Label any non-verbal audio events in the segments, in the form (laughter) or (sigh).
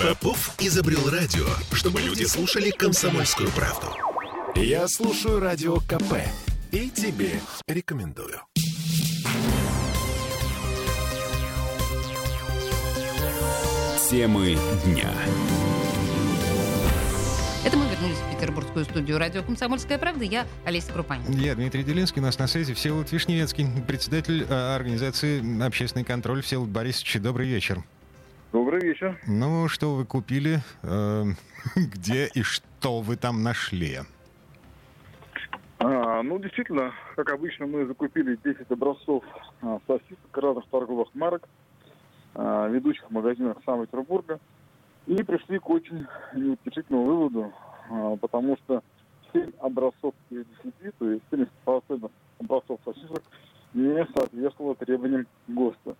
Попов изобрел радио, чтобы люди слушали комсомольскую правду. Я слушаю радио КП и тебе рекомендую. Темы дня. Это мы вернулись в петербургскую студию радио «Комсомольская правда». Я Олеся Крупанин. Я Дмитрий Делинский, у нас на связи Всеволод Вишневецкий, председатель э, организации «Общественный контроль». Всеволод Борисович, добрый вечер. Добрый вечер. Ну, что вы купили, э, (laughs) где и что вы там нашли? А, ну, действительно, как обычно, мы закупили 10 образцов а, сосисок разных торговых марок, а, ведущих магазинах Санкт-Петербурга, и пришли к очень неутешительному выводу, а, потому что 7 образцов из 10, то есть 70% образцов сосисок не соответствовало требованиям ГОСТа.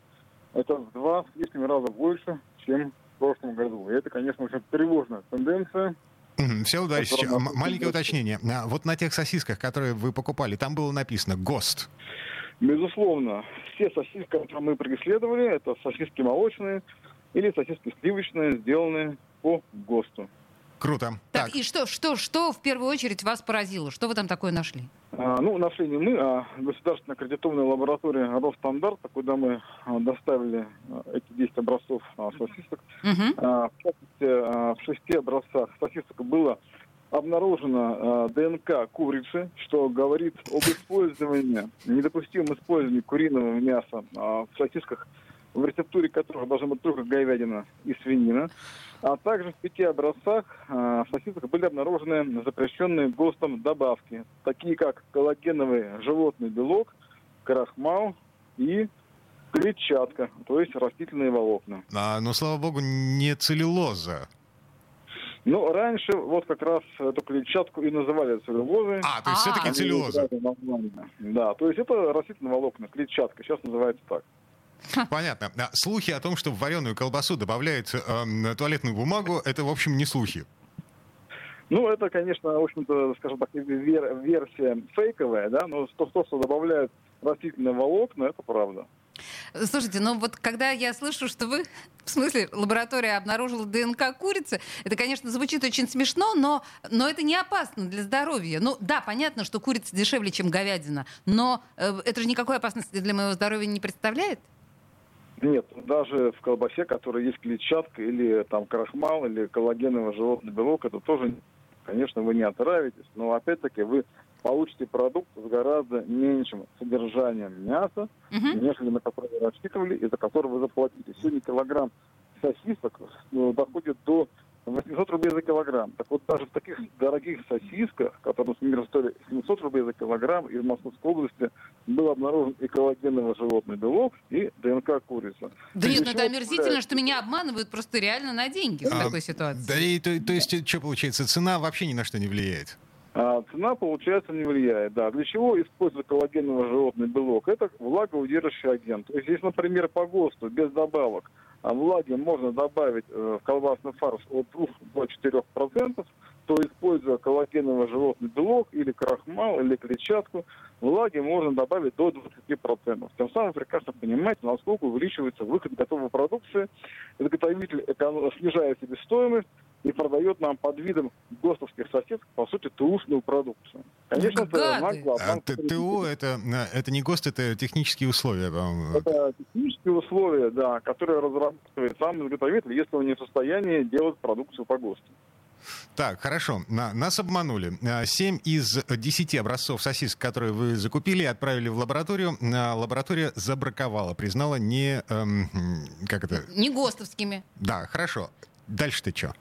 Это в два с лишним раза больше, чем в прошлом году. И это, конечно, очень тревожная тенденция. Всеволод Борисович, маленькое уточнение. А, Вот на тех сосисках, которые вы покупали, там было написано ГОСТ. Безусловно, все сосиски, которые мы преследовали, это сосиски молочные или сосиски сливочные, сделанные по ГОСТу. Круто. Так, и что, что, что в первую очередь вас поразило? Что вы там такое нашли? А, ну, нашли не мы, а государственная аккредитованная лаборатория Росстандарта, куда мы а, доставили а, эти 10 образцов а, сосисок. А, в частности, а, в шести образцах сосисок было обнаружено ДНК курицы, что говорит об использовании, недопустимом использовании куриного мяса в сосисках, в рецептуре которых должна быть только говядина и свинина. А также в пяти образцах а, сосисок были обнаружены запрещенные ГОСТом добавки, такие как коллагеновый животный белок, крахмал и клетчатка, то есть растительные волокна. А, но, слава богу, не целлюлоза. Ну, раньше вот как раз эту клетчатку и называли целлюлозой. А, то есть А. все-таки целлюлоза. Да, то есть это растительные волокна, клетчатка, сейчас называется так. (laughs) Понятно. А, Слухи о том, что в вареную колбасу добавляют эм, туалетную бумагу, это, в общем, не слухи. Ну, это, конечно, в общем-то, скажем так, вер- версия фейковая, да, но то, то, что добавляют растительные волокна, это правда. Слушайте, ну вот когда я слышу, что вы, (laughs) в смысле, лаборатория обнаружила ДНК курицы, это, конечно, звучит очень смешно, но, но это не опасно для здоровья. Ну да, понятно, что курица дешевле, чем говядина, но э, это же никакой опасности для моего здоровья не представляет? Нет, даже в колбасе, которая есть клетчатка или там крахмал, или коллагеновый животный белок, это тоже, конечно, вы не отравитесь, но опять-таки вы получите продукт с гораздо меньшим содержанием мяса, Мгм. нежели на который вы рассчитывали и за который вы заплатите. Сегодня килограмм сосисок ну, доходит до 800 рублей за килограмм. Так вот, даже в таких дорогих сосисках, которые, например, стоили 700 рублей за килограмм, из Московской области был обнаружен и коллагеновый животный белок, и ДНК курицы. Да нет, ну это омерзительно, что меня обманывают просто реально на деньги в А, такой ситуации. Да и то, то есть, что получается, цена вообще ни на что не влияет? А цена, получается, не влияет. Да. Для чего используют коллагеновый животный белок? Это влагоудерживающий агент. То есть, если, например, по ГОСТу без добавок влаги можно добавить э, в колбасный фарш от 2 до 4 процентов, то, используя коллагеновый животный белок или крахмал, или клетчатку, влаги можно добавить до 20 процентов. Тем самым прекрасно понимаете, насколько увеличивается выход готовой продукции. Изготовитель снижает себестоимость, и продает нам под видом ГОСТовских сосисок, по сути, ТУшную продукцию. Конечно, это Гады. нагло А, обман Т- ТО потребителя. это, а, это не ГОСТ, это технические условия, по-моему. Это технические условия, да, которые разрабатывает сам изготовитель, если он не в состоянии делать продукцию по ГОСТу. Так, хорошо. На- нас обманули. А, Семь из десяти образцов сосисок, которые вы закупили и отправили в лабораторию, а, лаборатория забраковала, признала не... эм, как это? Не ГОСТовскими. Да, хорошо. Дальше ты что?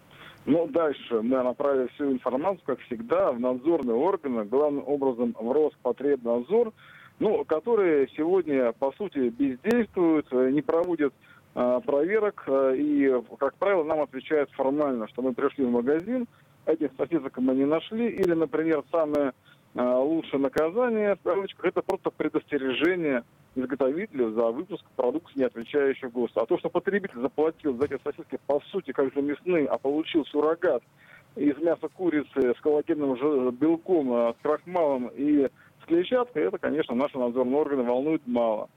Ну, дальше мы направили всю информацию, как всегда, в надзорные органы, главным образом в Роспотребнадзор, ну, которые сегодня, по сути, бездействуют, э, не проводят э, проверок э, и, как правило, нам отвечают формально, что мы пришли в магазин, этих сосисок мы не нашли, или, например, самое э, лучшее наказание, в кавычках, это просто предостережение изготовителю за выпуск продукции, не отвечающего ГОСТу. А то, что потребитель заплатил за эти сосиски, по сути, как за мясные, а получил суррогат из мяса курицы с коллагеновым жи- белком, э, с крахмалом и с клетчаткой, это, конечно, наши надзорные органы волнует мало.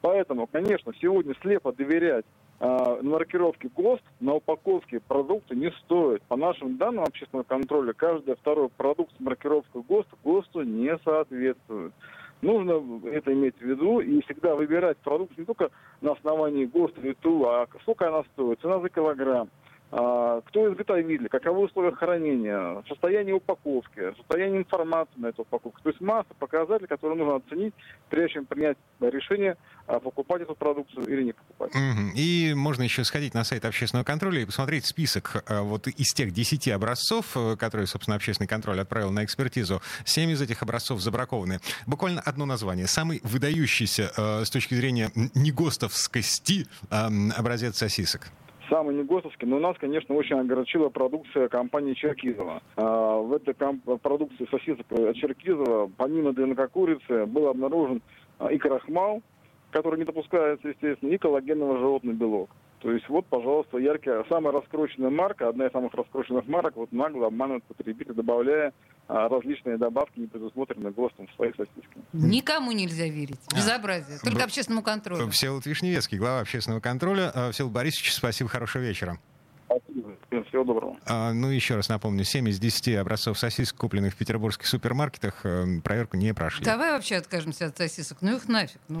Поэтому, конечно, сегодня слепо доверять на маркировке ГОСТ на упаковке продукта не стоит. По нашим данным общественного контроля, каждый второй продукт с маркировкой ГОСТ ГОСТу не соответствует. Нужно это иметь в виду и всегда выбирать продукт не только на основании ГОСТа и ТУ, а сколько она стоит, цена за килограмм, а, кто изготовитель, каковы условия хранения, состояние упаковки, состояние информации на эту упаковку. То есть масса показателей, которые нужно оценить, прежде чем принять решение, а, покупать эту продукцию или не покупать. Угу. И можно еще сходить на сайт общественного контроля и посмотреть список а, вот из тех 10 образцов, э, которые, собственно, общественный контроль отправил на экспертизу. Семь из этих образцов забракованы. Буквально одно название. Самый выдающийся э, с точки зрения негостовскости э, образец сосисок самый негосовский, но нас, конечно, очень огорчила продукция компании Черкизова. А, в этой комп- продукции сосисок Черкизова, помимо ДНК курицы, был обнаружен а, и крахмал, который не допускается, естественно, и коллагеновый животный белок. То есть вот, пожалуйста, яркая, самая раскрученная марка, одна из самых раскрученных марок, вот нагло обманывает потребителя, добавляя а, различные добавки, не предусмотренные ГОСТом в свои сосиски. Никому нельзя верить. Безобразие. Только общественному контролю. Всеволод Вишневецкий, глава общественного контроля. А, Всеволод Борисович, спасибо, хорошего вечера. Спасибо. Всего доброго. А, ну, еще раз напомню, 7 из 10 образцов сосисок, купленных в петербургских супермаркетах, э, проверку не прошли. Давай вообще откажемся от сосисок. Ну их нафиг. Ну.